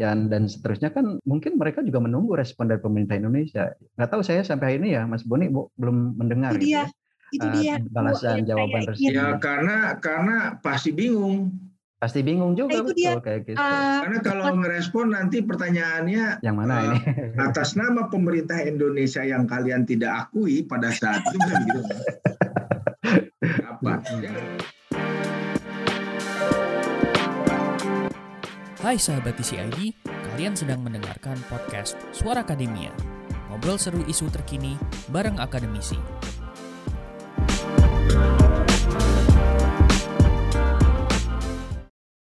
dan dan seterusnya kan mungkin mereka juga menunggu respon dari pemerintah Indonesia. Nggak tahu saya sampai hari ini ya, Mas Boni bu, belum mendengar. Itu dia, gitu, itu uh, dia. Balasan jawaban resmi. Ya karena karena pasti bingung. Pasti bingung juga nah, betul dia. kayak gitu. Uh, Karena kalau ngerespon nanti pertanyaannya yang mana uh, ini? atas nama pemerintah Indonesia yang kalian tidak akui pada saat itu kan gitu. Apa? Hai sahabat TCID, kalian sedang mendengarkan podcast Suara Akademia. Ngobrol seru isu terkini bareng akademisi.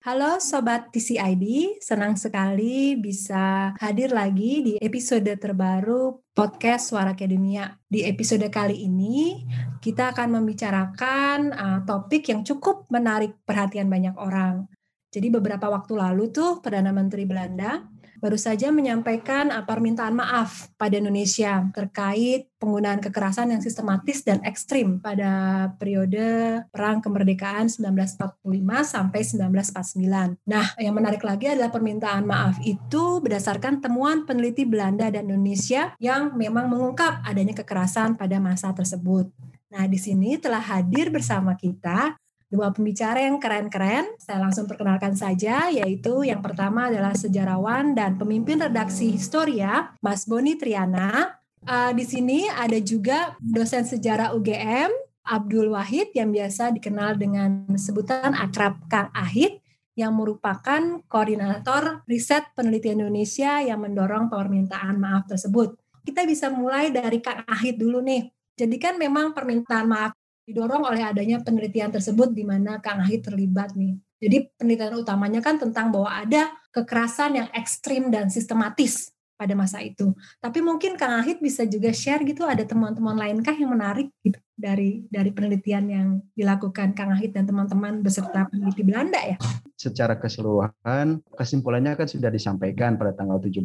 Halo Sobat TCID, senang sekali bisa hadir lagi di episode terbaru podcast Suara Akademia. Di episode kali ini, kita akan membicarakan uh, topik yang cukup menarik perhatian banyak orang. Jadi beberapa waktu lalu tuh Perdana Menteri Belanda baru saja menyampaikan permintaan maaf pada Indonesia terkait penggunaan kekerasan yang sistematis dan ekstrim pada periode Perang Kemerdekaan 1945 sampai 1949. Nah, yang menarik lagi adalah permintaan maaf itu berdasarkan temuan peneliti Belanda dan Indonesia yang memang mengungkap adanya kekerasan pada masa tersebut. Nah, di sini telah hadir bersama kita dua pembicara yang keren-keren. Saya langsung perkenalkan saja, yaitu yang pertama adalah sejarawan dan pemimpin redaksi Historia, Mas Boni Triana. Uh, di sini ada juga dosen sejarah UGM, Abdul Wahid, yang biasa dikenal dengan sebutan akrab Kang Ahid, yang merupakan koordinator riset penelitian Indonesia yang mendorong permintaan maaf tersebut. Kita bisa mulai dari Kang Ahid dulu nih. Jadi kan memang permintaan maaf didorong oleh adanya penelitian tersebut di mana Kang Ahid terlibat nih. Jadi penelitian utamanya kan tentang bahwa ada kekerasan yang ekstrim dan sistematis pada masa itu. Tapi mungkin Kang Ahid bisa juga share gitu ada teman-teman lainkah yang menarik gitu dari dari penelitian yang dilakukan Kang Ahid dan teman-teman beserta peneliti Belanda ya. Secara keseluruhan kesimpulannya kan sudah disampaikan pada tanggal 17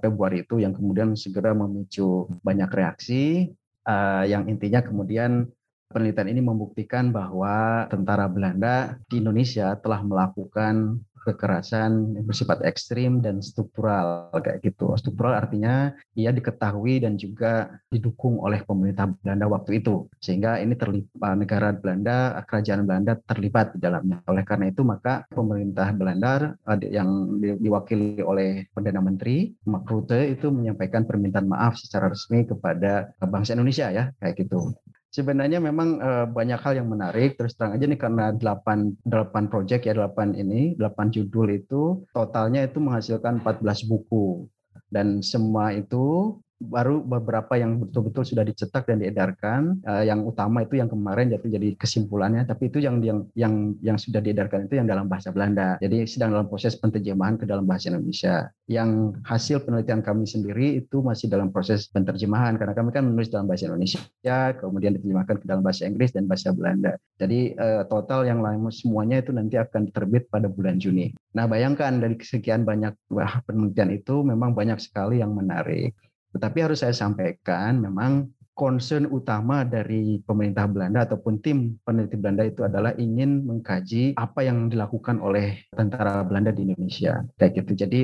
Februari itu yang kemudian segera memicu banyak reaksi uh, yang intinya kemudian penelitian ini membuktikan bahwa tentara Belanda di Indonesia telah melakukan kekerasan yang bersifat ekstrim dan struktural kayak gitu. Struktural artinya ia diketahui dan juga didukung oleh pemerintah Belanda waktu itu. Sehingga ini terlibat negara Belanda, kerajaan Belanda terlibat di dalamnya. Oleh karena itu maka pemerintah Belanda yang diwakili oleh Perdana Menteri Mark itu menyampaikan permintaan maaf secara resmi kepada bangsa Indonesia ya kayak gitu sebenarnya memang uh, banyak hal yang menarik. Terus terang aja nih karena 8 8 project ya 8 ini 8 judul itu totalnya itu menghasilkan 14 buku. Dan semua itu baru beberapa yang betul-betul sudah dicetak dan diedarkan. Uh, yang utama itu yang kemarin jatuh jadi kesimpulannya, tapi itu yang yang yang yang sudah diedarkan itu yang dalam bahasa Belanda. Jadi sedang dalam proses penterjemahan ke dalam bahasa Indonesia. Yang hasil penelitian kami sendiri itu masih dalam proses penterjemahan karena kami kan menulis dalam bahasa Indonesia, kemudian diterjemahkan ke dalam bahasa Inggris dan bahasa Belanda. Jadi uh, total yang lain semuanya itu nanti akan terbit pada bulan Juni. Nah, bayangkan dari sekian banyak penelitian itu memang banyak sekali yang menarik. Tetapi harus saya sampaikan memang concern utama dari pemerintah Belanda ataupun tim peneliti Belanda itu adalah ingin mengkaji apa yang dilakukan oleh tentara Belanda di Indonesia. Kayak gitu. Jadi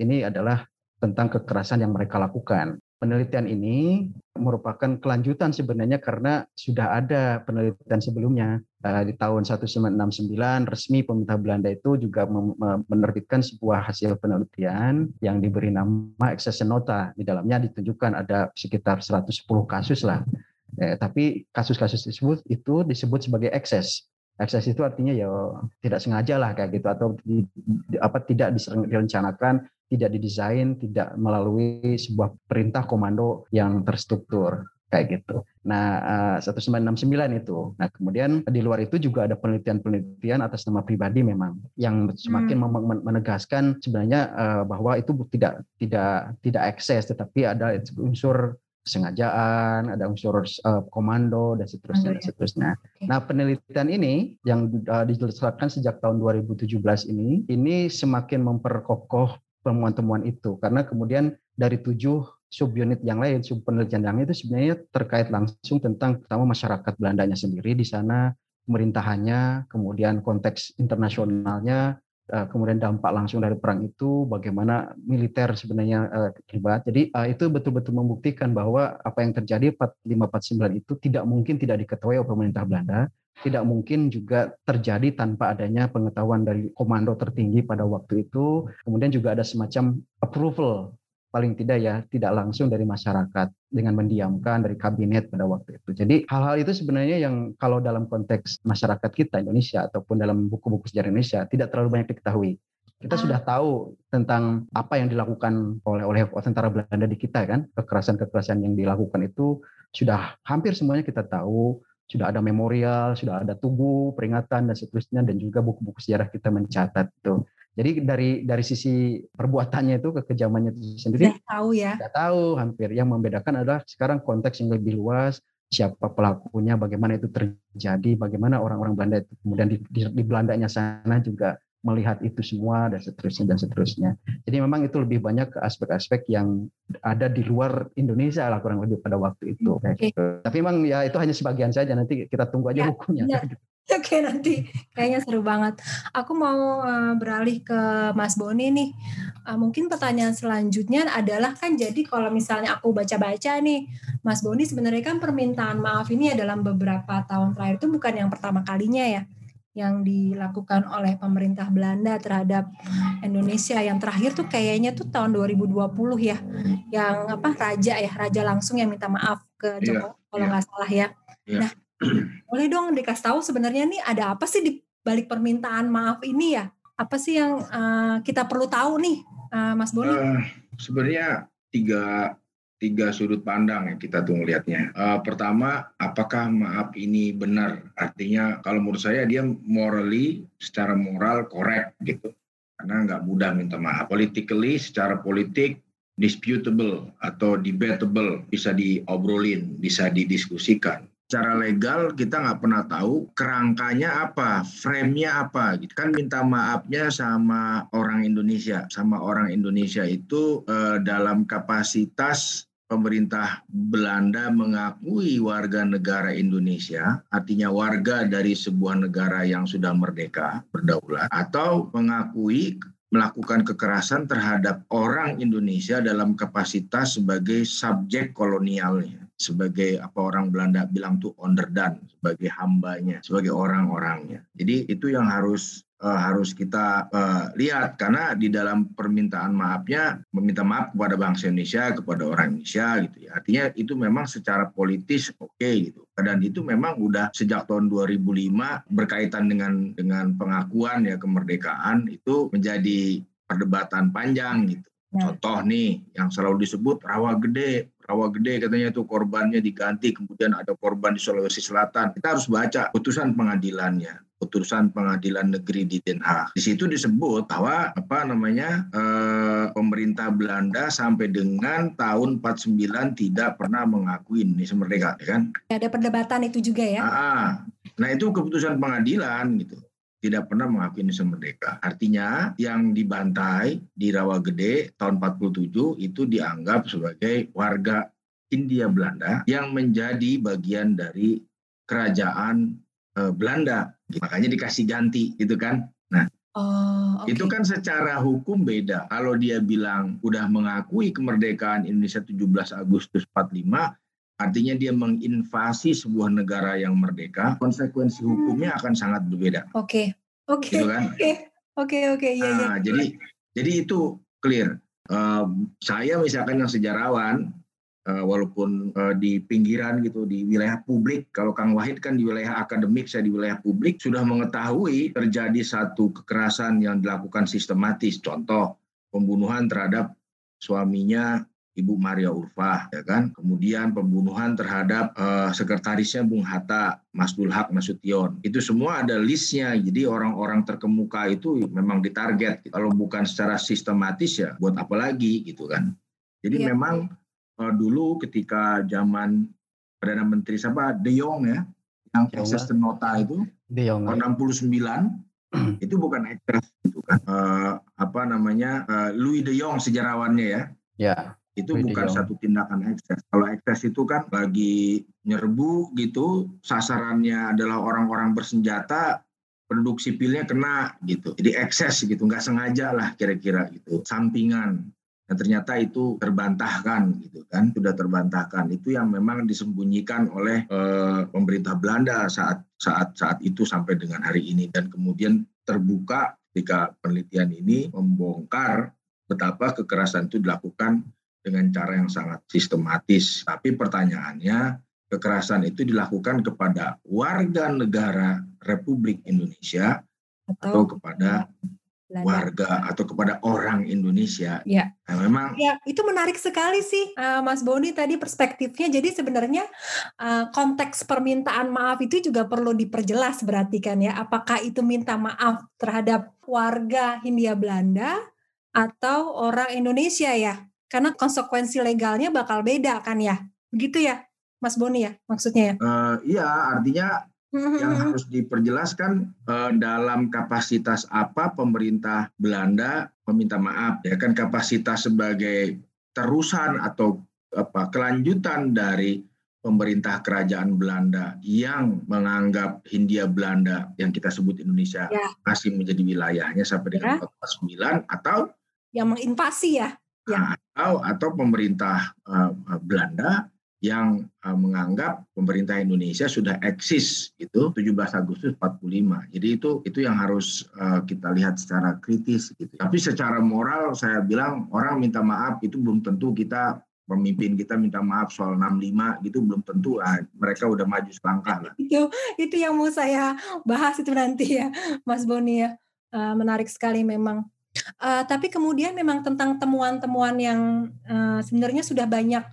ini adalah tentang kekerasan yang mereka lakukan. Penelitian ini merupakan kelanjutan sebenarnya karena sudah ada penelitian sebelumnya. Uh, di tahun 1969 resmi pemerintah Belanda itu juga menerbitkan sebuah hasil penelitian yang diberi nama Accession Nota di dalamnya ditunjukkan ada sekitar 110 kasus lah. Eh, tapi kasus-kasus tersebut itu disebut sebagai ekses. Ekses itu artinya ya tidak sengaja lah kayak gitu atau di, apa tidak direncanakan tidak didesain, tidak melalui sebuah perintah komando yang terstruktur kayak gitu. Nah, 1969 eh, itu. Nah, kemudian di luar itu juga ada penelitian-penelitian atas nama pribadi memang yang semakin hmm. menegaskan sebenarnya eh, bahwa itu tidak tidak tidak ekses tetapi ada unsur kesengajaan, ada unsur uh, komando dan seterusnya dan ya. seterusnya. Nah, penelitian ini yang uh, dijelaskan sejak tahun 2017 ini ini semakin memperkokoh temuan-temuan itu karena kemudian dari tujuh subunit yang lain, sub penelitian yang itu sebenarnya terkait langsung tentang pertama masyarakat Belandanya sendiri di sana, pemerintahannya, kemudian konteks internasionalnya, uh, kemudian dampak langsung dari perang itu, bagaimana militer sebenarnya uh, terlibat. Jadi uh, itu betul-betul membuktikan bahwa apa yang terjadi 4549 itu tidak mungkin tidak diketahui oleh pemerintah Belanda, tidak mungkin juga terjadi tanpa adanya pengetahuan dari komando tertinggi pada waktu itu. Kemudian juga ada semacam approval paling tidak ya tidak langsung dari masyarakat dengan mendiamkan dari kabinet pada waktu itu. Jadi hal-hal itu sebenarnya yang kalau dalam konteks masyarakat kita Indonesia ataupun dalam buku-buku sejarah Indonesia tidak terlalu banyak diketahui. Kita ah. sudah tahu tentang apa yang dilakukan oleh oleh tentara Belanda di kita kan, kekerasan-kekerasan yang dilakukan itu sudah hampir semuanya kita tahu, sudah ada memorial, sudah ada tugu, peringatan dan seterusnya dan juga buku-buku sejarah kita mencatat itu. Jadi dari dari sisi perbuatannya itu kekejamannya itu sendiri sudah tahu ya. Sudah tahu hampir. Yang membedakan adalah sekarang konteks yang lebih luas, siapa pelakunya, bagaimana itu terjadi, bagaimana orang-orang Belanda itu kemudian di, di, di Belandanya sana juga melihat itu semua dan seterusnya dan seterusnya. Jadi memang itu lebih banyak ke aspek-aspek yang ada di luar Indonesia lah kurang lebih pada waktu itu. Okay. Gitu. Tapi memang ya itu hanya sebagian saja. Nanti kita tunggu aja ya, bukunya. Ya. Oke nanti kayaknya seru banget. Aku mau uh, beralih ke Mas Boni nih. Uh, mungkin pertanyaan selanjutnya adalah kan jadi kalau misalnya aku baca-baca nih, Mas Boni sebenarnya kan permintaan maaf ini ya dalam beberapa tahun terakhir itu bukan yang pertama kalinya ya yang dilakukan oleh pemerintah Belanda terhadap Indonesia yang terakhir tuh kayaknya tuh tahun 2020 ya yang apa raja ya raja langsung yang minta maaf ke Joko yeah, kalau iya. nggak yeah. salah ya. Yeah. Nah boleh dong dikasih tahu sebenarnya nih ada apa sih di balik permintaan maaf ini ya? Apa sih yang uh, kita perlu tahu nih, uh, Mas Boni? Uh, sebenarnya tiga tiga sudut pandang yang kita tuh melihatnya. Uh, pertama, apakah maaf ini benar? Artinya kalau menurut saya dia morally, secara moral korek gitu. Karena nggak mudah minta maaf. Politically, secara politik disputable atau debatable bisa diobrolin, bisa didiskusikan secara legal kita nggak pernah tahu kerangkanya apa, frame-nya apa. Gitu. Kan minta maafnya sama orang Indonesia, sama orang Indonesia itu eh, dalam kapasitas pemerintah Belanda mengakui warga negara Indonesia, artinya warga dari sebuah negara yang sudah merdeka, berdaulat, atau mengakui melakukan kekerasan terhadap orang Indonesia dalam kapasitas sebagai subjek kolonialnya sebagai apa orang Belanda bilang tuh onderdan sebagai hambanya sebagai orang-orangnya. Jadi itu yang harus uh, harus kita uh, lihat. Karena di dalam permintaan maafnya meminta maaf kepada bangsa Indonesia kepada orang Indonesia gitu ya. Artinya itu memang secara politis oke okay, gitu. Dan itu memang udah sejak tahun 2005 berkaitan dengan dengan pengakuan ya kemerdekaan itu menjadi perdebatan panjang gitu. Ya. Contoh nih yang selalu disebut rawa gede, rawa gede katanya itu korbannya diganti, kemudian ada korban di Sulawesi Selatan. Kita harus baca putusan pengadilannya, putusan pengadilan negeri di Den Haag. Di situ disebut bahwa apa namanya eh, pemerintah Belanda sampai dengan tahun 49 tidak pernah mengakui Indonesia merdeka, ya kan? Ada perdebatan itu juga ya? Nah, nah itu keputusan pengadilan gitu tidak pernah mengakui Indonesia merdeka. Artinya yang dibantai di Rawa Gede tahun 47 itu dianggap sebagai warga India Belanda yang menjadi bagian dari kerajaan eh, Belanda. Makanya dikasih ganti gitu kan. Nah, Oh, okay. Itu kan secara hukum beda. Kalau dia bilang udah mengakui kemerdekaan Indonesia 17 Agustus 45, artinya dia menginvasi sebuah negara yang merdeka, konsekuensi hukumnya akan sangat berbeda. Oke, oke, gitu kan? oke, oke, iya, iya. Nah, jadi, jadi itu clear. Uh, saya misalkan yang sejarawan, uh, walaupun uh, di pinggiran gitu, di wilayah publik, kalau Kang Wahid kan di wilayah akademik, saya di wilayah publik, sudah mengetahui terjadi satu kekerasan yang dilakukan sistematis. Contoh, pembunuhan terhadap suaminya Ibu Maria Urfah, ya kan? Kemudian pembunuhan terhadap uh, sekretarisnya Bung Hatta, Mas Dulhak Nasution. Itu semua ada listnya. Jadi orang-orang terkemuka itu memang ditarget. Kalau bukan secara sistematis ya, buat apa lagi gitu kan? Jadi ya. memang uh, dulu ketika zaman perdana menteri siapa De Jong ya, yang ekses nota itu De Jong, 69 itu bukan ekses itu kan. Uh, apa namanya? Uh, Louis De Jong sejarawannya ya. Ya itu bukan satu tindakan ekses. Kalau ekses itu kan lagi nyerbu gitu, sasarannya adalah orang-orang bersenjata, penduduk sipilnya kena gitu. Jadi ekses gitu, nggak sengaja lah kira-kira gitu, sampingan. Dan ternyata itu terbantahkan gitu kan, sudah terbantahkan. Itu yang memang disembunyikan oleh eh, pemerintah Belanda saat saat saat itu sampai dengan hari ini dan kemudian terbuka ketika penelitian ini membongkar betapa kekerasan itu dilakukan dengan cara yang sangat sistematis. Tapi pertanyaannya, kekerasan itu dilakukan kepada warga negara Republik Indonesia atau, atau kepada Belanda. warga atau kepada orang Indonesia. Ya. Nah, memang. Ya, itu menarik sekali sih, uh, Mas Boni tadi perspektifnya. Jadi sebenarnya uh, konteks permintaan maaf itu juga perlu diperjelas berarti kan ya. Apakah itu minta maaf terhadap warga Hindia Belanda atau orang Indonesia ya? Karena konsekuensi legalnya bakal beda kan ya? Begitu ya, Mas Boni ya maksudnya ya? Uh, iya, artinya yang harus diperjelaskan uh, dalam kapasitas apa pemerintah Belanda meminta maaf ya kan kapasitas sebagai terusan atau apa kelanjutan dari pemerintah kerajaan Belanda yang menganggap Hindia Belanda yang kita sebut Indonesia ya. masih menjadi wilayahnya sampai dengan ya. 49 atau yang menginvasi ya, ya. atau atau pemerintah uh, Belanda yang uh, menganggap pemerintah Indonesia sudah eksis itu 17 Agustus 45. Jadi itu itu yang harus uh, kita lihat secara kritis gitu. Tapi secara moral saya bilang orang minta maaf itu belum tentu kita pemimpin kita minta maaf soal 65 gitu belum tentu lah mereka udah maju selangkah lah. Itu itu yang mau saya bahas itu nanti ya Mas Boni ya. Uh, menarik sekali memang Uh, tapi kemudian memang tentang temuan-temuan yang uh, sebenarnya sudah banyak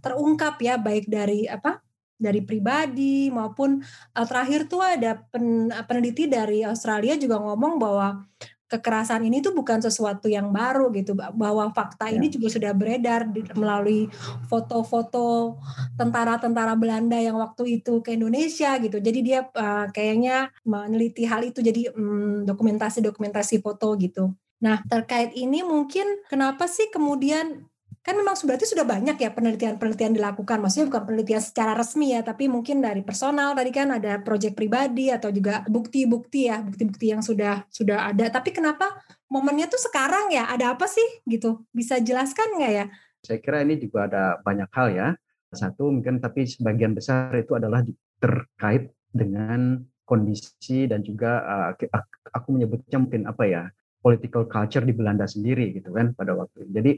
terungkap ya baik dari apa dari pribadi maupun uh, terakhir tuh ada pen, peneliti dari Australia juga ngomong bahwa kekerasan ini tuh bukan sesuatu yang baru gitu bahwa fakta ya. ini juga sudah beredar di, melalui foto-foto tentara-tentara Belanda yang waktu itu ke Indonesia gitu jadi dia uh, kayaknya meneliti hal itu jadi um, dokumentasi-dokumentasi foto gitu Nah, terkait ini mungkin kenapa sih kemudian kan memang berarti sudah banyak ya penelitian-penelitian dilakukan. Maksudnya bukan penelitian secara resmi ya tapi mungkin dari personal tadi kan ada proyek pribadi atau juga bukti-bukti ya bukti-bukti yang sudah sudah ada. Tapi kenapa momennya tuh sekarang ya? Ada apa sih? Gitu. Bisa jelaskan nggak ya? Saya kira ini juga ada banyak hal ya. Satu mungkin tapi sebagian besar itu adalah terkait dengan kondisi dan juga uh, aku menyebutnya mungkin apa ya political culture di Belanda sendiri gitu kan pada waktu itu. Jadi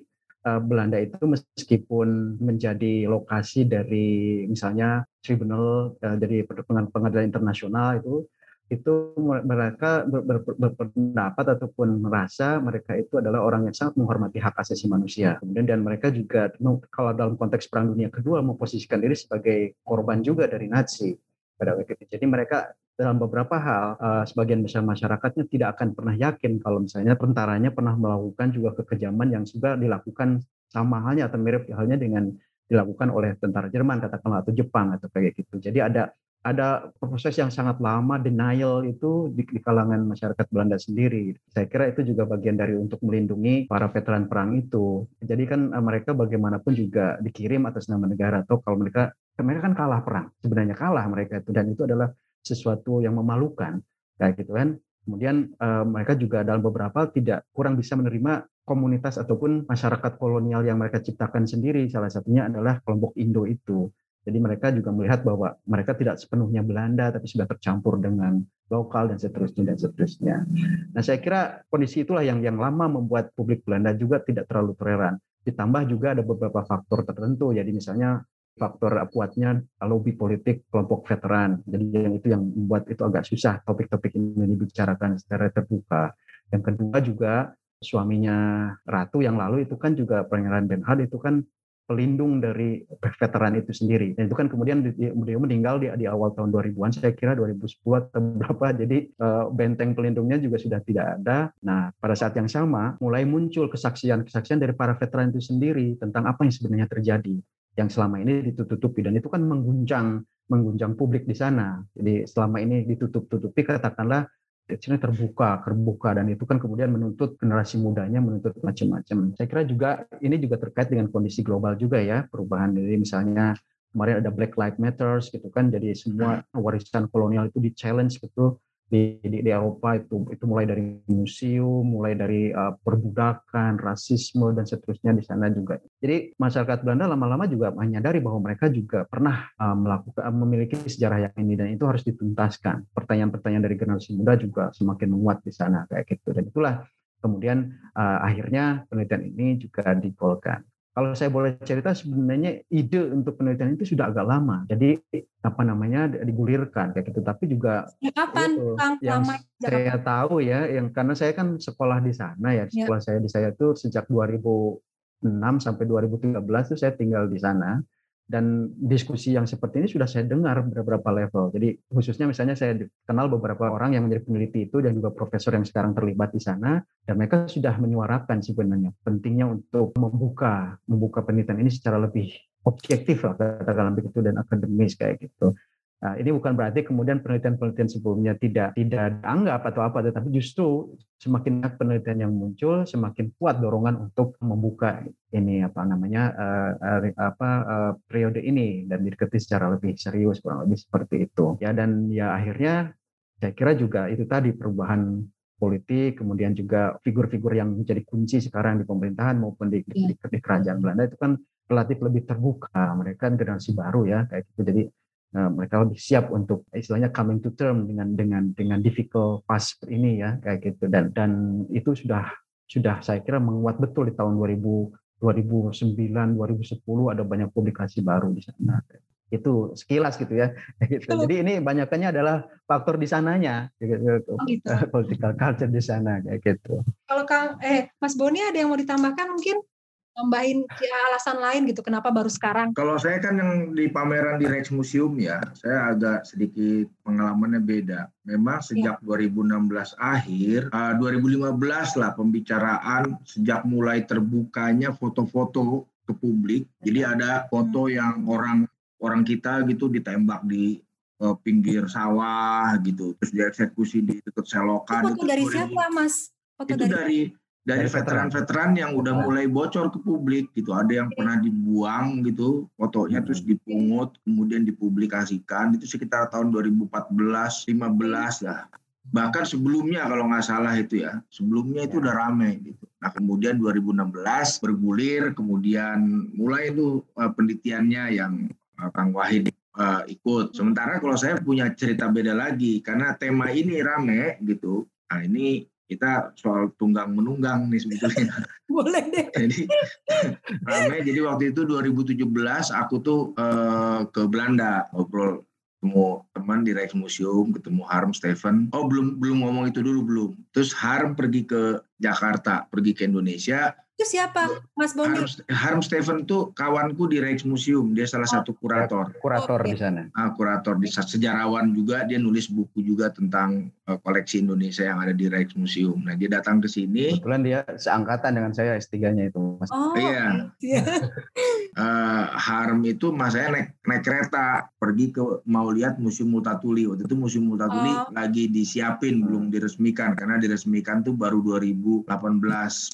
uh, Belanda itu meskipun menjadi lokasi dari misalnya tribunal uh, dari pengadilan internasional itu itu mereka ber, ber, berpendapat ataupun merasa mereka itu adalah orang yang sangat menghormati hak asasi manusia. Kemudian dan mereka juga kalau dalam konteks Perang Dunia Kedua memposisikan diri sebagai korban juga dari Nazi pada waktu itu. Jadi mereka dalam beberapa hal uh, sebagian besar masyarakatnya tidak akan pernah yakin kalau misalnya tentaranya pernah melakukan juga kekejaman yang juga dilakukan sama halnya atau mirip halnya dengan dilakukan oleh tentara Jerman katakanlah atau Jepang atau kayak gitu. Jadi ada ada proses yang sangat lama denial itu di, di kalangan masyarakat Belanda sendiri. Saya kira itu juga bagian dari untuk melindungi para veteran perang itu. Jadi kan uh, mereka bagaimanapun juga dikirim atas nama negara atau kalau mereka mereka kan kalah perang. Sebenarnya kalah mereka itu dan itu adalah sesuatu yang memalukan kayak gitu kan kemudian uh, mereka juga dalam beberapa tidak kurang bisa menerima komunitas ataupun masyarakat kolonial yang mereka ciptakan sendiri salah satunya adalah kelompok Indo itu jadi mereka juga melihat bahwa mereka tidak sepenuhnya Belanda tapi sudah tercampur dengan lokal dan seterusnya dan seterusnya. Nah saya kira kondisi itulah yang yang lama membuat publik Belanda juga tidak terlalu toleran. Ditambah juga ada beberapa faktor tertentu. Jadi misalnya faktor kuatnya lobby politik kelompok veteran. Jadi yang itu yang membuat itu agak susah topik-topik ini dibicarakan secara terbuka. Yang kedua juga suaminya Ratu yang lalu itu kan juga Pangeran Benhard itu kan pelindung dari veteran itu sendiri. Dan itu kan kemudian beliau meninggal di, di awal tahun 2000-an, saya kira 2010 atau berapa. Jadi uh, benteng pelindungnya juga sudah tidak ada. Nah, pada saat yang sama mulai muncul kesaksian-kesaksian dari para veteran itu sendiri tentang apa yang sebenarnya terjadi yang selama ini ditutup-tutupi. Dan itu kan mengguncang mengguncang publik di sana. Jadi selama ini ditutup-tutupi katakanlah sini terbuka, terbuka. Dan itu kan kemudian menuntut generasi mudanya menuntut macam-macam. Saya kira juga ini juga terkait dengan kondisi global juga ya perubahan. Dari misalnya kemarin ada Black Lives Matters gitu kan. Jadi semua warisan kolonial itu di challenge gitu di, di, di Eropa itu itu mulai dari museum, mulai dari uh, perbudakan, rasisme dan seterusnya di sana juga. Jadi masyarakat Belanda lama-lama juga menyadari bahwa mereka juga pernah uh, melakukan memiliki sejarah yang ini dan itu harus dituntaskan. Pertanyaan-pertanyaan dari generasi muda juga semakin menguat di sana kayak gitu dan itulah kemudian uh, akhirnya penelitian ini juga digolkan kalau saya boleh cerita sebenarnya ide untuk penelitian itu sudah agak lama. Jadi apa namanya digulirkan kayak gitu. Tapi juga kapan itu, Kang, yang lama, saya kapan? tahu ya, yang karena saya kan sekolah di sana ya. ya. Sekolah ya. saya di saya itu sejak 2006 sampai 2013 itu saya tinggal di sana dan diskusi yang seperti ini sudah saya dengar beberapa level. Jadi khususnya misalnya saya kenal beberapa orang yang menjadi peneliti itu dan juga profesor yang sekarang terlibat di sana dan mereka sudah menyuarakan sebenarnya pentingnya untuk membuka membuka penelitian ini secara lebih objektif lah katakanlah begitu dan akademis kayak gitu. Nah, ini bukan berarti kemudian penelitian-penelitian sebelumnya tidak tidak dianggap atau apa, tetapi justru semakin banyak penelitian yang muncul, semakin kuat dorongan untuk membuka ini apa namanya uh, uh, apa uh, periode ini dan didekati secara lebih serius kurang lebih seperti itu. Ya dan ya akhirnya saya kira juga itu tadi perubahan politik, kemudian juga figur-figur yang menjadi kunci sekarang di pemerintahan maupun di, di, di kerajaan Belanda itu kan relatif lebih terbuka. Mereka kan generasi baru ya kayak gitu. Jadi Nah, mereka lebih siap untuk istilahnya coming to term dengan dengan dengan difficult fast ini ya kayak gitu. Dan dan itu sudah sudah saya kira menguat betul di tahun 2000 2009 2010 ada banyak publikasi baru di sana. Itu sekilas gitu ya gitu. jadi ini banyakannya adalah faktor di sananya gitu, oh, gitu. political culture di sana kayak gitu. Kalau kang eh Mas Boni ada yang mau ditambahkan mungkin nambahin ya, alasan lain gitu kenapa baru sekarang? Kalau saya kan yang di pameran di Rex Museum ya, saya agak sedikit pengalamannya beda. Memang sejak ya. 2016 akhir, uh, 2015 lah pembicaraan sejak mulai terbukanya foto-foto ke publik. Jadi ada foto hmm. yang orang orang kita gitu ditembak di uh, pinggir sawah gitu, terus dieksekusi di dekat selokan. Itu foto itu dari siapa, Mas? Foto itu dari, dari dari veteran-veteran yang udah mulai bocor ke publik gitu. Ada yang pernah dibuang gitu, fotonya terus dipungut, kemudian dipublikasikan. Itu sekitar tahun 2014, 15 lah. Bahkan sebelumnya kalau nggak salah itu ya, sebelumnya itu udah rame gitu. Nah kemudian 2016 bergulir, kemudian mulai itu uh, penelitiannya yang uh, Kang Wahid uh, ikut. Sementara kalau saya punya cerita beda lagi, karena tema ini rame gitu. Nah ini kita soal tunggang menunggang nih sebetulnya. Boleh deh. jadi ramai. Jadi waktu itu 2017 aku tuh uh, ke Belanda ngobrol ketemu teman di Rex Museum, ketemu Harm Steven. Oh belum belum ngomong itu dulu belum. Terus Harm pergi ke Jakarta, pergi ke Indonesia itu siapa, Mas Boni? Harm, Harm Steven tuh kawanku di Rex Museum. Dia salah oh. satu kurator. Kurator okay. di sana. Ah, kurator di sejarawan juga. Dia nulis buku juga tentang koleksi Indonesia yang ada di Rex Museum. Nah, dia datang ke sini. Kebetulan dia seangkatan dengan saya S3-nya itu, Mas. Oh, iya. uh, Harm itu mas saya naik naik kereta pergi ke mau lihat Museum Multatuli. Waktu itu Museum Multatuli oh. lagi disiapin belum diresmikan karena diresmikan tuh baru 2018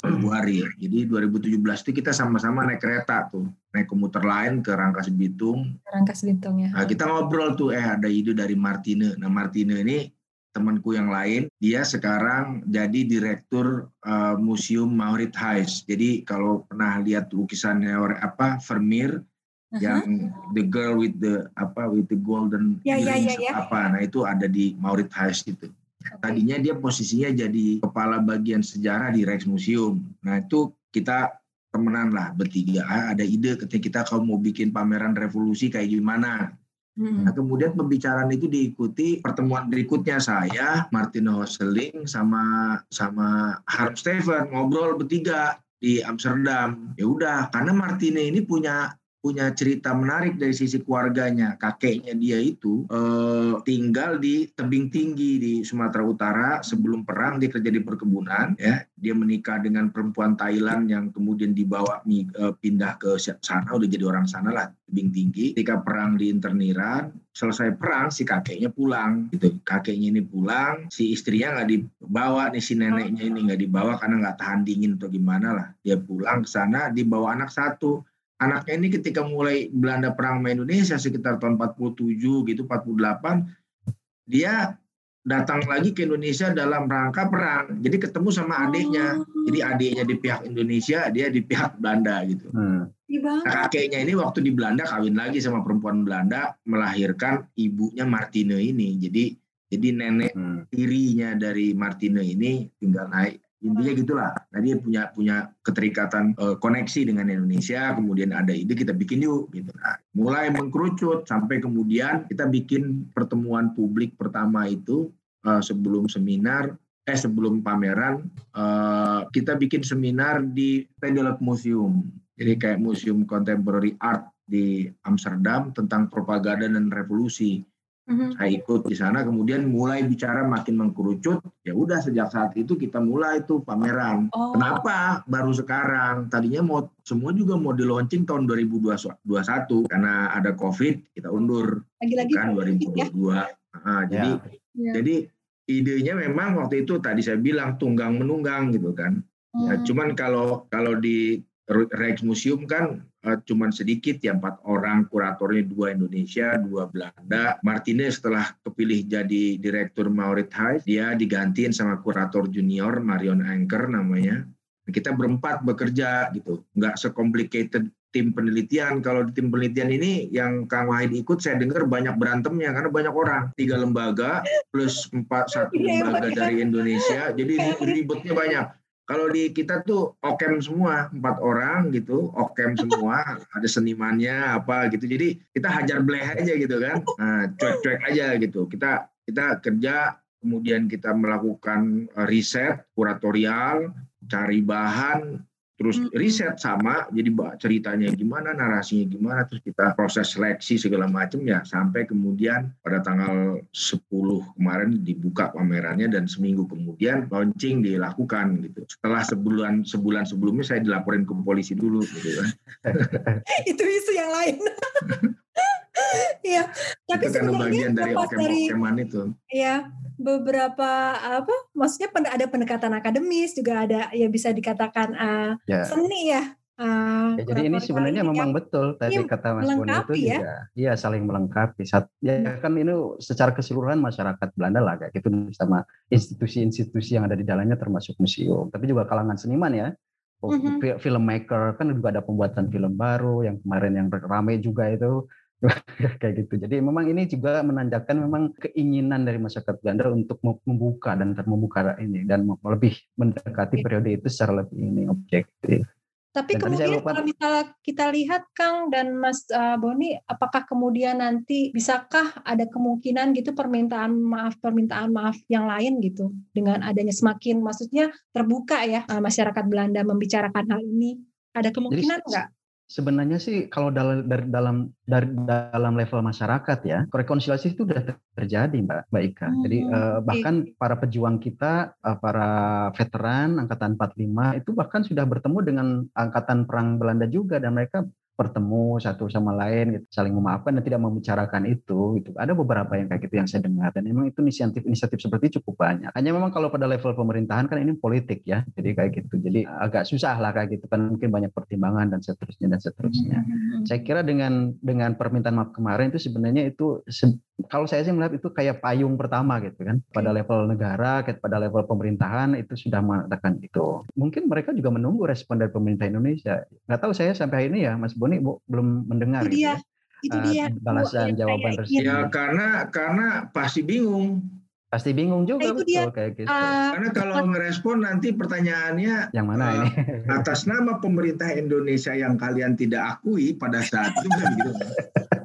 Februari. Jadi jadi 2017 itu kita sama-sama naik kereta tuh, naik komuter lain ke Rangkas Bitung. Rangkas Bitung ya. Nah, kita ngobrol tuh, eh ada ide dari Martine. Nah Martine ini temanku yang lain, dia sekarang jadi direktur uh, Museum Mauritshuis. Jadi kalau pernah lihat lukisannya apa Vermeer uh-huh. yang the girl with the apa with the golden ya, ya, ya, ya. apa, nah itu ada di Mauritshuis itu. Tadinya dia posisinya jadi kepala bagian sejarah di Rex Museum. Nah itu kita temenan lah bertiga ah, ada ide ketika kita kalau mau bikin pameran revolusi kayak gimana Hmm. Nah, kemudian pembicaraan itu diikuti pertemuan berikutnya saya, Martin Hosseling sama sama Harm Steven ngobrol bertiga di Amsterdam. Ya udah, karena Martine ini punya punya cerita menarik dari sisi keluarganya. Kakeknya dia itu eh, tinggal di tebing tinggi di Sumatera Utara sebelum perang dia kerja di perkebunan ya. Dia menikah dengan perempuan Thailand yang kemudian dibawa eh, pindah ke sana udah jadi orang sana lah tebing tinggi. Ketika perang di interniran, selesai perang si kakeknya pulang gitu. Kakeknya ini pulang, si istrinya nggak dibawa nih si neneknya ini nggak dibawa karena nggak tahan dingin atau gimana lah. Dia pulang ke sana dibawa anak satu anaknya ini ketika mulai Belanda perang sama Indonesia sekitar tahun 47 gitu 48 dia datang lagi ke Indonesia dalam rangka perang. Jadi ketemu sama adiknya. Oh. Jadi adiknya di pihak Indonesia, dia di pihak Belanda gitu. Hmm. Nah, kakeknya ini waktu di Belanda kawin lagi sama perempuan Belanda, melahirkan ibunya Martine ini. Jadi jadi nenek Hmm. tirinya dari Martine ini tinggal naik intinya gitulah. Dia punya punya keterikatan eh, koneksi dengan Indonesia. Kemudian ada ide kita bikin yuk gitu. Nah, mulai mengkerucut sampai kemudian kita bikin pertemuan publik pertama itu eh, sebelum seminar eh sebelum pameran eh, kita bikin seminar di Pendelop Museum. Jadi kayak museum contemporary art di Amsterdam tentang propaganda dan revolusi Mhm. saya ikut di sana kemudian mulai bicara makin mengkerucut ya udah sejak saat itu kita mulai tuh pameran Oh. kenapa baru sekarang tadinya mau semua juga mau di launching tahun 2021 karena ada covid kita undur Lagi-lagi kan COVID ya. 2022 Ah, jadi Ya. jadi idenya memang waktu itu tadi saya bilang tunggang menunggang gitu kan Ya, Hmm. cuman kalau kalau di Rijksmuseum kan eh, cuman sedikit ya empat orang kuratornya dua Indonesia dua Belanda. Martinez setelah kepilih jadi direktur Mauritshuis dia digantiin sama kurator junior Marion Anker namanya. Kita berempat bekerja gitu. Nggak sekomplikated tim penelitian. Kalau di tim penelitian ini yang Kang Wahid ikut saya dengar banyak berantemnya karena banyak orang. Tiga lembaga plus empat satu Iya, lembaga dari Indonesia. Jadi ribetnya banyak kalau di kita tuh okem semua empat orang gitu okem semua ada senimannya apa gitu. Jadi kita hajar bleh aja gitu kan. Nah, cuek-cuek aja gitu. Kita kita kerja kemudian kita melakukan eh, riset kuratorial cari bahan terus riset sama jadi ceritanya gimana narasinya gimana terus kita proses seleksi segala macam ya sampai kemudian pada tanggal 10 kemarin dibuka pamerannya dan seminggu kemudian launching dilakukan gitu. Setelah sebulan sebulan sebelumnya saya dilaporin ke polisi dulu gitu kan. Itu isu yang lain. Iya, tapi itu karena sebenarnya bagian dari lepas dari okem-okeman itu ya beberapa apa maksudnya ada pendekatan akademis juga ada ya bisa dikatakan uh, Ya. seni ya. uh, Ya, jadi ini sebenarnya memang betul tadi Ini kata Mas Boni itu ya. juga iya saling melengkapi. Sat, ya kan ini secara keseluruhan masyarakat Belanda lah kayak gitu sama institusi-institusi yang ada di dalamnya termasuk museum, tapi juga kalangan seniman ya. Fi- Filmmaker kan juga ada pembuatan film baru yang kemarin yang ramai juga itu kayak gitu. Jadi memang ini juga menandakan memang keinginan dari masyarakat Belanda untuk mem- membuka dan ter- membuka ini dan lebih mendekati periode itu secara lebih ini objektif. Tapi Dan kemudian lupa- kalau misalnya kita lihat Kang dan Mas uh, Boni, apakah kemudian nanti bisakah ada kemungkinan gitu permintaan maaf permintaan maaf yang lain gitu dengan adanya semakin maksudnya terbuka ya uh, masyarakat Belanda membicarakan hal ini, ada kemungkinan nggak? Sebenarnya sih kalau dalam dari dalam dari dalam level masyarakat ya rekonsiliasi itu sudah ter- terjadi Mbak Mbak Ika. Jadi Hmm, eh, bahkan para pejuang kita, eh, para veteran angkatan 45 itu bahkan sudah bertemu dengan angkatan perang Belanda juga dan mereka bertemu satu sama lain gitu, saling memaafkan dan tidak membicarakan itu gitu. Ada beberapa yang kayak gitu yang saya dengar dan memang itu inisiatif-inisiatif seperti itu cukup banyak. Hanya memang kalau pada level pemerintahan kan ini politik ya. Jadi kayak gitu. Jadi agak susah lah kayak gitu kan mungkin banyak pertimbangan dan seterusnya dan seterusnya. Hmm. Saya kira dengan dengan permintaan maaf kemarin itu sebenarnya itu se- kalau saya sih melihat itu kayak payung pertama gitu kan pada level negara, pada level pemerintahan itu sudah mengatakan itu. Mungkin mereka juga menunggu respon dari pemerintah Indonesia. Nggak tahu saya sampai hari ini ya Mas Boni Bu, belum mendengar Itu gitu dia, ya. itu dia. balasan Bu, yang jawaban resmi. ya karena karena pasti bingung Pasti bingung juga Nah, itu dia. betul kayak gitu. Uh, karena kalau ngerespon nanti pertanyaannya Yang mana eh, ini? atas nama pemerintah Indonesia yang kalian tidak akui pada saat itu kan gitu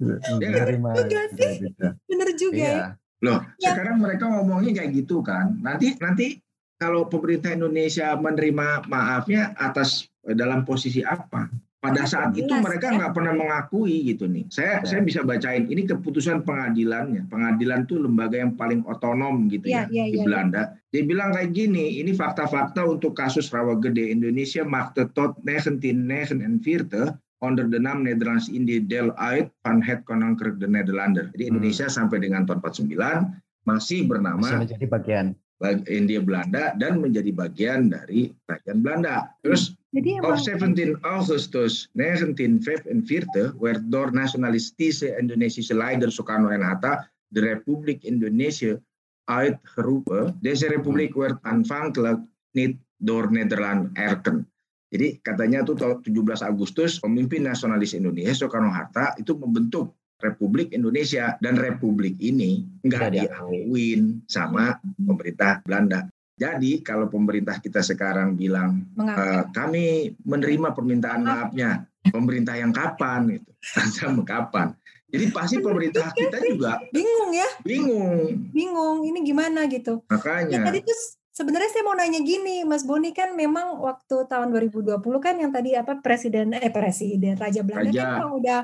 Menerima Juga gitu, sih. gitu. bener juga ya. Iya. Loh, Ya. sekarang mereka ngomongnya kayak gitu kan. Nanti nanti kalau pemerintah Indonesia menerima maafnya atas eh, dalam posisi apa? Pada saat itu mereka ya. nggak pernah mengakui gitu nih. Saya Ya. saya bisa bacain ini keputusan pengadilannya. Pengadilan tuh lembaga yang paling otonom gitu Iya, ya, iya, di iya, Belanda. Dia bilang kayak gini, ini fakta-fakta untuk kasus rawa gede Indonesia maakte tot 1949 onder de naam Nederlands Indie deel uit van het Koninkrijk de Nederlander. Jadi Hmm. Indonesia sampai dengan tahun 49 masih Masih bernama menjadi bagian. bag- India Belanda dan menjadi bagian dari kerajaan Belanda. Terus Jadi op emang 17 Augustus 1945 werd door nationalistische Indonesische leider Soekarno en Hatta de Republik Indonesia uitgeroepen. Deze republiek werd aanvankelijk niet door Nederland erkend. Jadi katanya tuh 17 Agustus pemimpin nasionalis Indonesia Soekarno-Hatta itu membentuk Republik Indonesia dan Republik ini nggak diakuin sama pemerintah Belanda. Jadi kalau pemerintah kita sekarang bilang e, kami menerima permintaan maafnya, pemerintah yang kapan itu, sama kapan? Jadi pasti pemerintah kita juga bingung ya. Bingung. Bingung, ini gimana gitu. Makanya. Ya, tadi tuh sebenarnya saya mau nanya gini, Mas Boni kan memang waktu tahun 2020 kan yang tadi apa presiden eh presiden Raja Belanda Raja. kan udah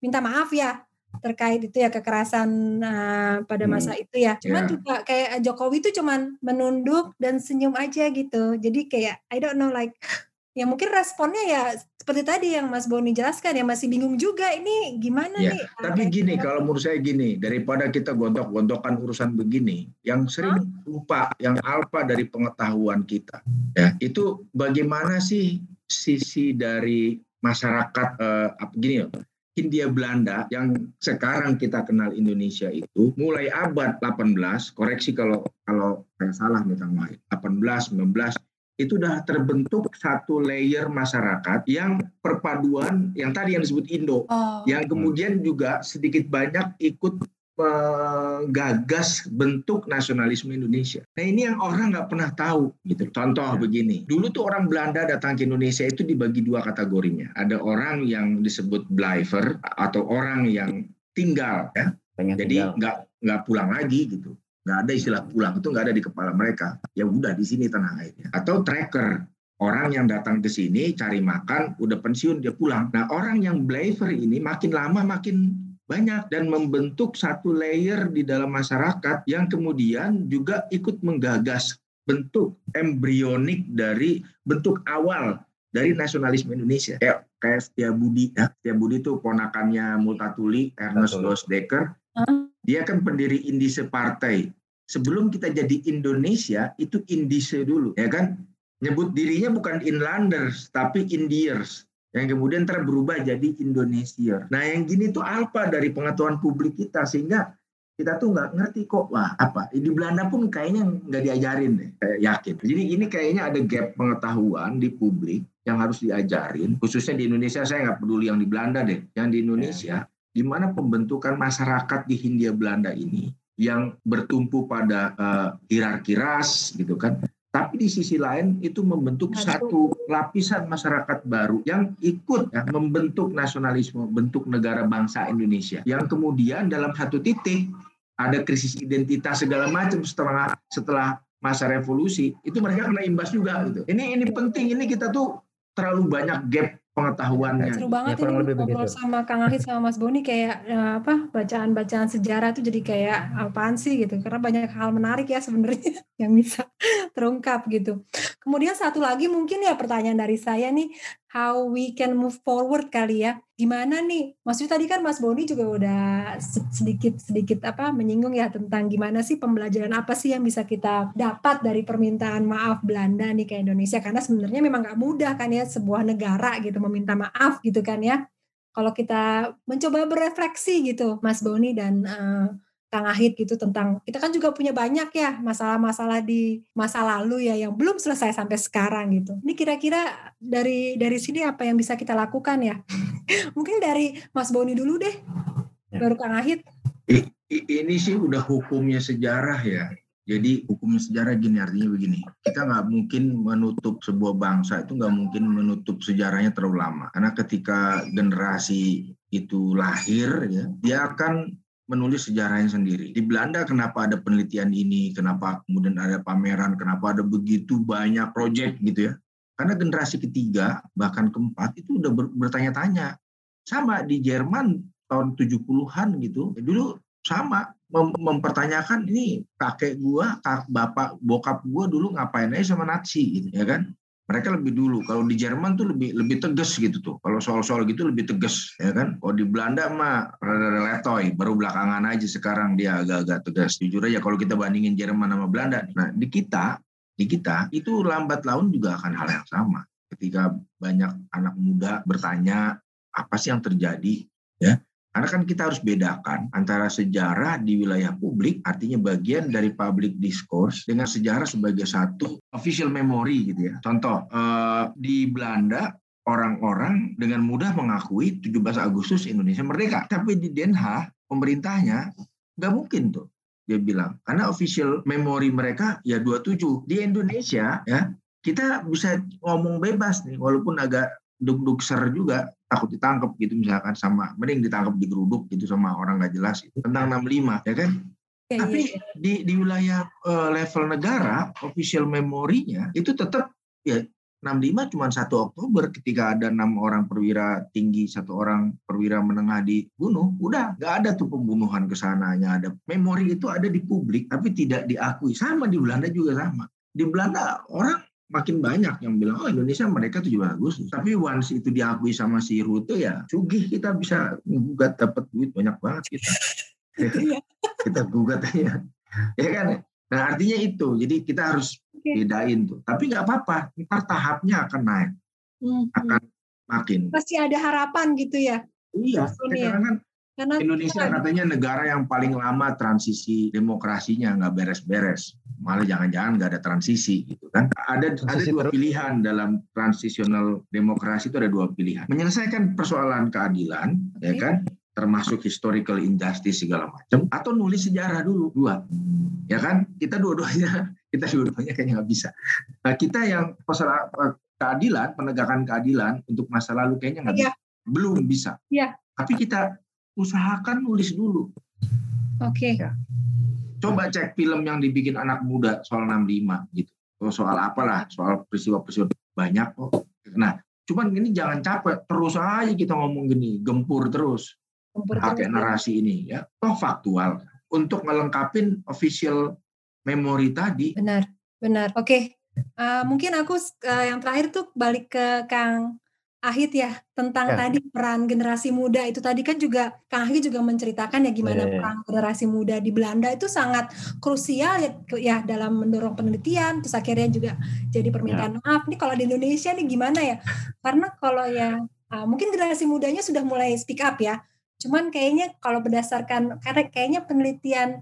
minta maaf ya terkait itu ya kekerasan uh, pada hmm. masa hmm. itu ya. Cuman yeah. juga kayak Jokowi itu cuman menunduk dan senyum aja gitu. Jadi kayak I don't know like ya mungkin responnya ya seperti tadi yang Mas Boni jelaskan ya masih bingung juga ini gimana ya, nih. Tapi gini kalau menurut saya gini daripada kita gontok-gontokan urusan begini yang sering huh? lupa yang alfa dari pengetahuan kita ya itu bagaimana sih sisi dari masyarakat eh, gini ya Hindia Belanda yang sekarang kita kenal Indonesia itu mulai abad 18 koreksi kalau kalau saya salah minta maaf 18 19 itu sudah terbentuk satu layer masyarakat yang perpaduan yang tadi yang disebut Indo, oh. yang kemudian juga sedikit banyak ikut menggagas bentuk nasionalisme Indonesia. Nah ini yang orang nggak pernah tahu gitu. Contoh ya. begini, dulu tuh orang Belanda datang ke Indonesia itu dibagi dua kategorinya. Ada orang yang disebut blijver atau orang yang tinggal ya. Pengen Jadi nggak nggak pulang lagi gitu nggak ada istilah pulang itu nggak ada di kepala mereka ya udah di sini tanah airnya atau tracker orang yang datang ke sini cari makan udah pensiun dia pulang nah orang yang blaver ini makin lama makin banyak dan membentuk satu layer di dalam masyarakat yang kemudian juga ikut menggagas bentuk embrionik dari bentuk awal dari nasionalisme Indonesia. Kayak, kayak Setia Budi ya. Setia Budi itu ponakannya Multatuli, Ernest Decker. Dia kan pendiri Indise Partai. Sebelum kita jadi Indonesia, itu Indise dulu, ya kan? Nyebut dirinya bukan Inlanders, tapi Indiers. Yang kemudian terberubah jadi Indonesia. Nah yang gini tuh apa dari pengetahuan publik kita. Sehingga kita tuh nggak ngerti kok wah apa di Belanda pun kayaknya nggak diajarin deh kayak yakin jadi ini kayaknya ada gap pengetahuan di publik yang harus diajarin khususnya di Indonesia saya nggak peduli yang di Belanda deh yang di Indonesia di mana pembentukan masyarakat di Hindia Belanda ini yang bertumpu pada uh, hierarki ras gitu kan tapi di sisi lain itu membentuk satu lapisan masyarakat baru yang ikut ya, membentuk nasionalisme, bentuk negara bangsa Indonesia. Yang kemudian dalam satu titik ada krisis identitas segala macam setelah setelah masa revolusi itu mereka kena imbas juga gitu. Ini ini penting ini kita tuh terlalu banyak gap pengetahuannya. Seru banget ya, ini ngobrol sama Kang Ahid sama Mas Boni kayak ya, apa bacaan-bacaan sejarah tuh jadi kayak apaan sih gitu karena banyak hal menarik ya sebenarnya yang bisa terungkap gitu. Kemudian satu lagi mungkin ya pertanyaan dari saya nih how we can move forward kali ya. Gimana nih? Maksudnya tadi kan Mas Boni juga udah sedikit sedikit apa menyinggung ya tentang gimana sih pembelajaran apa sih yang bisa kita dapat dari permintaan maaf Belanda nih ke Indonesia karena sebenarnya memang nggak mudah kan ya sebuah negara gitu meminta maaf gitu kan ya. Kalau kita mencoba berefleksi gitu Mas Boni dan uh, Kang Ahid gitu tentang kita kan juga punya banyak ya masalah-masalah di masa lalu ya yang belum selesai sampai sekarang gitu. Ini kira-kira dari dari sini apa yang bisa kita lakukan ya? Mungkin dari Mas Boni dulu deh, ya. baru Kang Ahid. Ini sih udah hukumnya sejarah ya. Jadi hukum sejarah gini artinya begini, kita nggak mungkin menutup sebuah bangsa itu nggak mungkin menutup sejarahnya terlalu lama. Karena ketika generasi itu lahir, ya, dia akan menulis sejarahnya sendiri. Di Belanda kenapa ada penelitian ini, kenapa kemudian ada pameran, kenapa ada begitu banyak proyek gitu ya. Karena generasi ketiga, bahkan keempat itu udah bertanya-tanya. Sama di Jerman tahun 70-an gitu, dulu sama mem mempertanyakan ini kakek gua, kak, bapak, bokap gua dulu ngapain aja sama Nazi gitu ya kan mereka lebih dulu kalau di Jerman tuh lebih lebih tegas gitu tuh. Kalau soal-soal gitu lebih tegas ya kan? Kalau di Belanda mah rada letoy baru belakangan aja sekarang dia agak-agak tegas. Jujur aja kalau kita bandingin Jerman sama Belanda nah di kita di kita itu lambat laun juga akan hal yang sama. Ketika banyak anak muda bertanya apa sih yang terjadi? Ya Karena kan kita harus bedakan antara sejarah di wilayah publik, artinya bagian dari public discourse, dengan sejarah sebagai satu official memory gitu ya. Contoh, eh, di Belanda orang-orang dengan mudah mengakui 17 Agustus Indonesia merdeka. Tapi di Den Haag, pemerintahnya nggak mungkin tuh dia bilang. Karena official memory mereka ya 27. Di Indonesia ya kita bisa ngomong bebas nih, walaupun agak duk-duk ser juga takut ditangkap gitu misalkan sama mending ditangkap di geruduk gitu sama orang nggak jelas itu tentang 65 ya kan? Ya, tapi ya. di di wilayah uh, level negara official memorinya itu tetap ya 65 cuma 1 Oktober ketika ada enam orang perwira tinggi satu orang perwira menengah dibunuh udah nggak ada tuh pembunuhan ke sananya. Ada memori itu ada di publik tapi tidak diakui. Sama di Belanda juga sama. Di Belanda orang makin banyak yang bilang oh Indonesia mereka 17 Agustus. Tapi once itu diakui sama si Rute ya sugih kita bisa gugat dapat duit banyak banget kita. Iya. kita gugat aja. Ya kan? Nah artinya itu. Jadi kita harus bedain tuh. Tapi nggak apa-apa. Ntar tahapnya akan naik. Hmm. Akan makin. Pasti ada harapan gitu ya. Iya. Karena kan karena Indonesia kita... katanya negara yang paling lama transisi demokrasinya nggak beres-beres, malah jangan-jangan nggak ada transisi gitu kan? Ada transisi ada dua terus. pilihan dalam transisional demokrasi itu ada dua pilihan: menyelesaikan persoalan keadilan, okay. ya kan? termasuk historical injustice segala macam, atau nulis sejarah dulu dua, ya kan? Kita dua-duanya kita dua-duanya kayaknya nggak bisa. Nah, kita yang masalah eh, keadilan, penegakan keadilan untuk masa lalu kayaknya nggak ya. bisa, belum bisa. Ya. Tapi kita usahakan nulis dulu. Oke. Okay. Ya. Coba cek film yang dibikin anak muda soal 65 gitu. Oh, soal apalah, soal peristiwa-peristiwa banyak kok. Nah, cuman ini jangan capek, terus aja kita ngomong gini, gempur terus. Gempur pakai terus, ya. narasi ini ya. Toh faktual untuk melengkapin official memori tadi. Benar, benar. Oke. Okay. Uh, mungkin aku uh, yang terakhir tuh balik ke Kang Ahit ya tentang ya. tadi peran generasi muda itu tadi kan juga Kang Ahit juga menceritakan ya gimana ya. peran generasi muda di Belanda itu sangat krusial ya, ya dalam mendorong penelitian terus akhirnya juga jadi permintaan ya. maaf nih kalau di Indonesia nih gimana ya karena kalau yang uh, mungkin generasi mudanya sudah mulai speak up ya Cuman kayaknya kalau berdasarkan karena kayaknya penelitian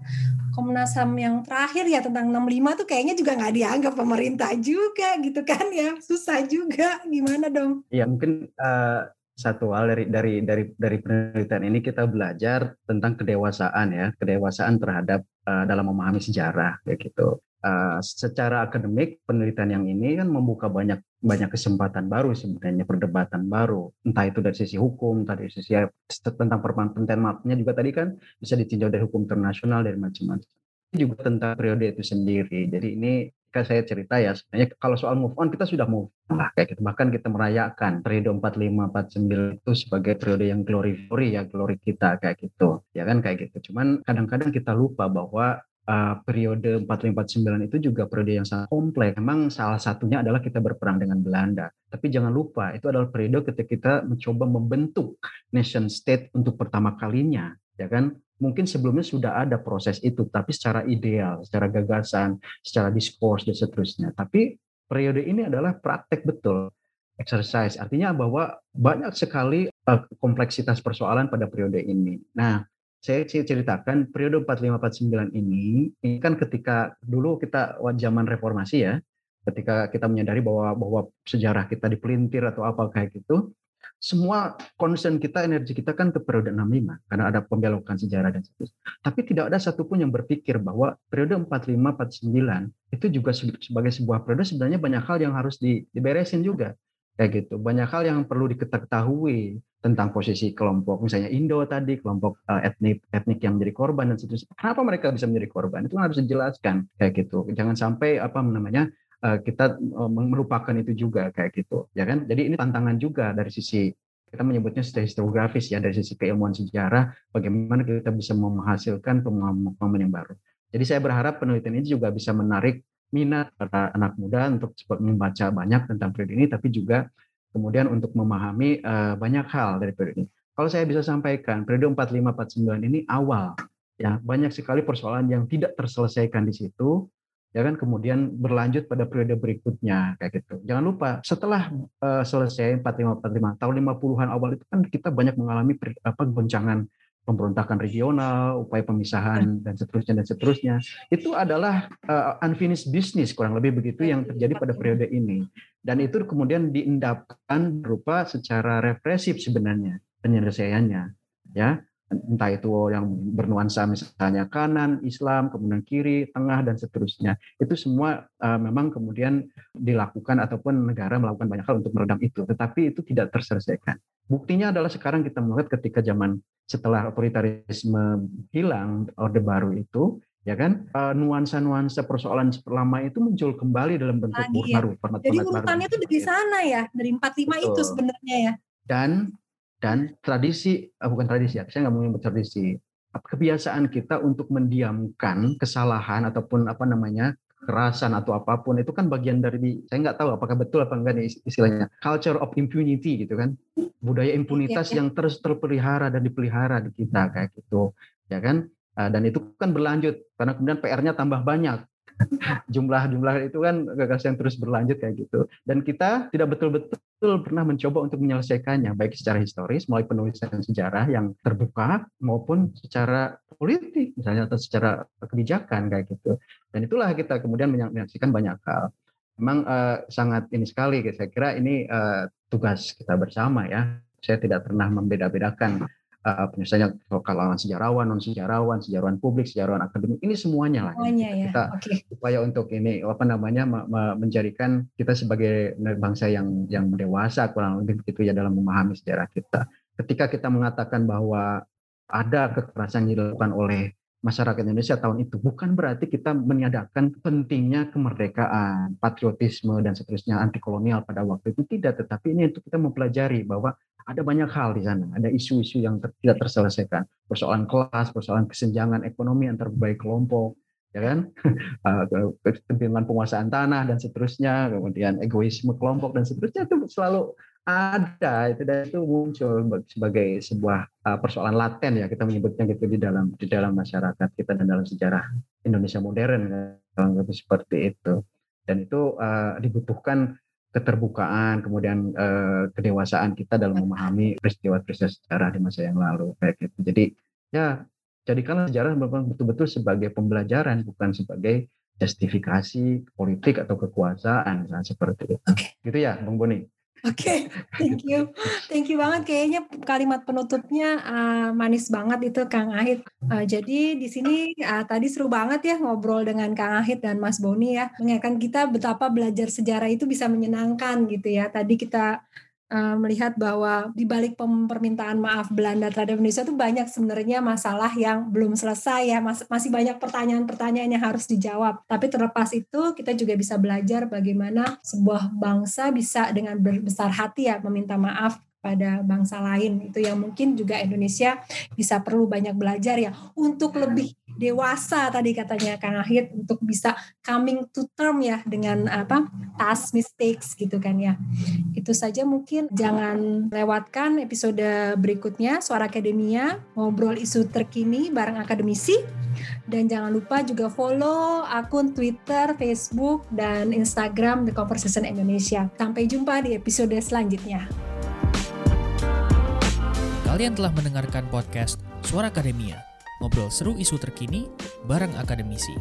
Komnas HAM yang terakhir ya tentang 65 tuh kayaknya juga nggak dianggap pemerintah juga gitu kan ya. Susah juga. Gimana dong? Ya mungkin uh, satu hal dari dari dari dari penelitian ini kita belajar tentang kedewasaan ya, kedewasaan terhadap uh, dalam memahami sejarah kayak gitu. Uh, secara akademik penelitian yang ini kan membuka banyak banyak kesempatan baru sebenarnya perdebatan baru. Entah itu dari sisi hukum dari sisi tentang perpanten maafnya juga tadi kan bisa ditinjau dari hukum internasional dari macam-macam. Juga tentang periode itu sendiri. Jadi ini kan saya cerita ya sebenarnya kalau soal move on kita sudah move on lah kayak gitu. Bahkan kita merayakan periode 45 49 itu sebagai periode yang glory glory ya glory kita kayak gitu. Ya kan kayak gitu. Cuman kadang-kadang kita lupa bahwa uh, periode 4549 itu juga periode yang sangat kompleks. Memang salah satunya adalah kita berperang dengan Belanda. Tapi jangan lupa, itu adalah periode ketika kita mencoba membentuk nation state untuk pertama kalinya, ya kan? Mungkin sebelumnya sudah ada proses itu, tapi secara ideal, secara gagasan, secara diskurs dan seterusnya. Tapi periode ini adalah praktek betul exercise. Artinya bahwa banyak sekali uh, kompleksitas persoalan pada periode ini. Nah, saya ceritakan periode 4549 ini ini kan ketika dulu kita zaman reformasi ya ketika kita menyadari bahwa bahwa sejarah kita dipelintir atau apa kayak gitu semua concern kita energi kita kan ke periode 65 karena ada pembelokan sejarah dan sebagainya tapi tidak ada satupun yang berpikir bahwa periode 4549 itu juga sebagai sebuah periode sebenarnya banyak hal yang harus diberesin juga kayak gitu. Banyak hal yang perlu diketahui tentang posisi kelompok. Misalnya Indo tadi kelompok uh, etnik etnik yang menjadi korban dan seterusnya. Kenapa mereka bisa menjadi korban? Itu harus dijelaskan kayak gitu. Jangan sampai apa namanya uh, kita uh, melupakan itu juga kayak gitu ya kan? Jadi ini tantangan juga dari sisi kita menyebutnya secara historiografis ya dari sisi keilmuan sejarah bagaimana kita bisa menghasilkan pemahaman yang baru. Jadi saya berharap penelitian ini juga bisa menarik minat para anak muda untuk membaca banyak tentang periode ini tapi juga kemudian untuk memahami uh, banyak hal dari periode ini. Kalau saya bisa sampaikan, periode 45-49 ini awal, ya banyak sekali persoalan yang tidak terselesaikan di situ, ya kan kemudian berlanjut pada periode berikutnya kayak gitu. Jangan lupa setelah uh, selesai 45 45 tahun 50-an awal itu kan kita banyak mengalami apa goncangan pemberontakan regional, upaya pemisahan dan seterusnya dan seterusnya. Itu adalah uh, unfinished business kurang lebih begitu yang terjadi pada periode ini. Dan itu kemudian diendapkan berupa secara represif sebenarnya penyelesaiannya. Ya, entah itu yang bernuansa misalnya kanan, Islam, kemudian kiri, tengah dan seterusnya. Itu semua uh, memang kemudian dilakukan ataupun negara melakukan banyak hal untuk meredam itu, tetapi itu tidak terselesaikan. Buktinya adalah sekarang kita melihat ketika zaman setelah otoritarisme hilang orde baru itu, ya kan uh, nuansa-nuansa persoalan lama itu muncul kembali dalam bentuk Lagi, ya. baru. Jadi urutannya itu dari sana ya, dari 45 Betul. itu sebenarnya ya. Dan dan tradisi uh, bukan tradisi ya saya nggak mau menyebut tradisi kebiasaan kita untuk mendiamkan kesalahan ataupun apa namanya kekerasan atau apa pun itu kan bagian dari saya nggak tahu apakah betul apa enggak nih istilahnya culture of impunity gitu kan. Budaya impunitas ya, ya. yang terus terpelihara dan dipelihara di kita kayak gitu ya kan? Uh, dan itu kan berlanjut karena kemudian PR-nya tambah banyak jumlah-jumlah itu kan yang terus berlanjut kayak gitu. Dan kita tidak betul-betul pernah mencoba untuk menyelesaikannya, baik secara historis, melalui penulisan sejarah yang terbuka, maupun secara politik, misalnya atau secara kebijakan kayak gitu. Dan itulah kita kemudian menyaksikan banyak hal. Memang uh, sangat ini sekali, saya kira ini uh, tugas kita bersama ya. Saya tidak pernah membeda-bedakan uh, misalnya kalangan sejarawan, non sejarawan, sejarawan publik, sejarawan akademik, ini semuanya lah. Semuanya ya. Kita okay. upaya untuk ini apa namanya menjadikan kita sebagai bangsa yang yang dewasa kurang lebih begitu ya dalam memahami sejarah kita. Ketika kita mengatakan bahwa ada kekerasan yang dilakukan oleh masyarakat Indonesia tahun itu bukan berarti kita meniadakan pentingnya kemerdekaan, patriotisme dan seterusnya anti kolonial pada waktu itu tidak, tetapi ini untuk kita mempelajari bahwa ada banyak hal di sana, ada isu-isu yang tidak terselesaikan, persoalan kelas, persoalan kesenjangan ekonomi antar berbagai kelompok, ya kan, uh, kepentingan penguasaan tanah dan seterusnya, kemudian egoisme kelompok dan seterusnya itu selalu ada. Itu dan itu muncul sebagai sebuah uh, persoalan laten ya. Kita menyebutnya gitu di dalam di dalam masyarakat kita dan dalam sejarah Indonesia modern kalau seperti itu. Dan itu uh, dibutuhkan keterbukaan kemudian uh, kedewasaan kita dalam memahami peristiwa-peristiwa sejarah di masa yang lalu kayak gitu jadi ya jadikanlah sejarah betul-betul sebagai pembelajaran bukan sebagai justifikasi politik atau kekuasaan seperti itu. Okay. Gitu ya, Bang Boni. Oke, okay, thank you, thank you banget. Kayaknya kalimat penutupnya uh, manis banget itu Kang Ahit. Uh, jadi di sini uh, tadi seru banget ya ngobrol dengan Kang Ahit dan Mas Boni ya, mengingatkan kita betapa belajar sejarah itu bisa menyenangkan gitu ya. Tadi kita uh, melihat bahwa di balik permintaan maaf Belanda terhadap Indonesia itu banyak sebenarnya masalah yang belum selesai ya. Mas, masih banyak pertanyaan-pertanyaan yang harus dijawab. Tapi terlepas itu kita juga bisa belajar bagaimana sebuah bangsa bisa dengan besar hati ya meminta maaf pada bangsa lain itu yang mungkin juga Indonesia bisa perlu banyak belajar ya untuk lebih dewasa tadi katanya Kang Ahid untuk bisa coming to term ya dengan apa past mistakes gitu kan ya. Itu saja mungkin jangan lewatkan episode berikutnya Suara Akademia ngobrol isu terkini bareng akademisi dan jangan lupa juga follow akun Twitter, Facebook dan Instagram The Conversation Indonesia. Sampai jumpa di episode selanjutnya. Kalian telah mendengarkan podcast Suara Akademia ngobrol seru isu terkini bareng akademisi.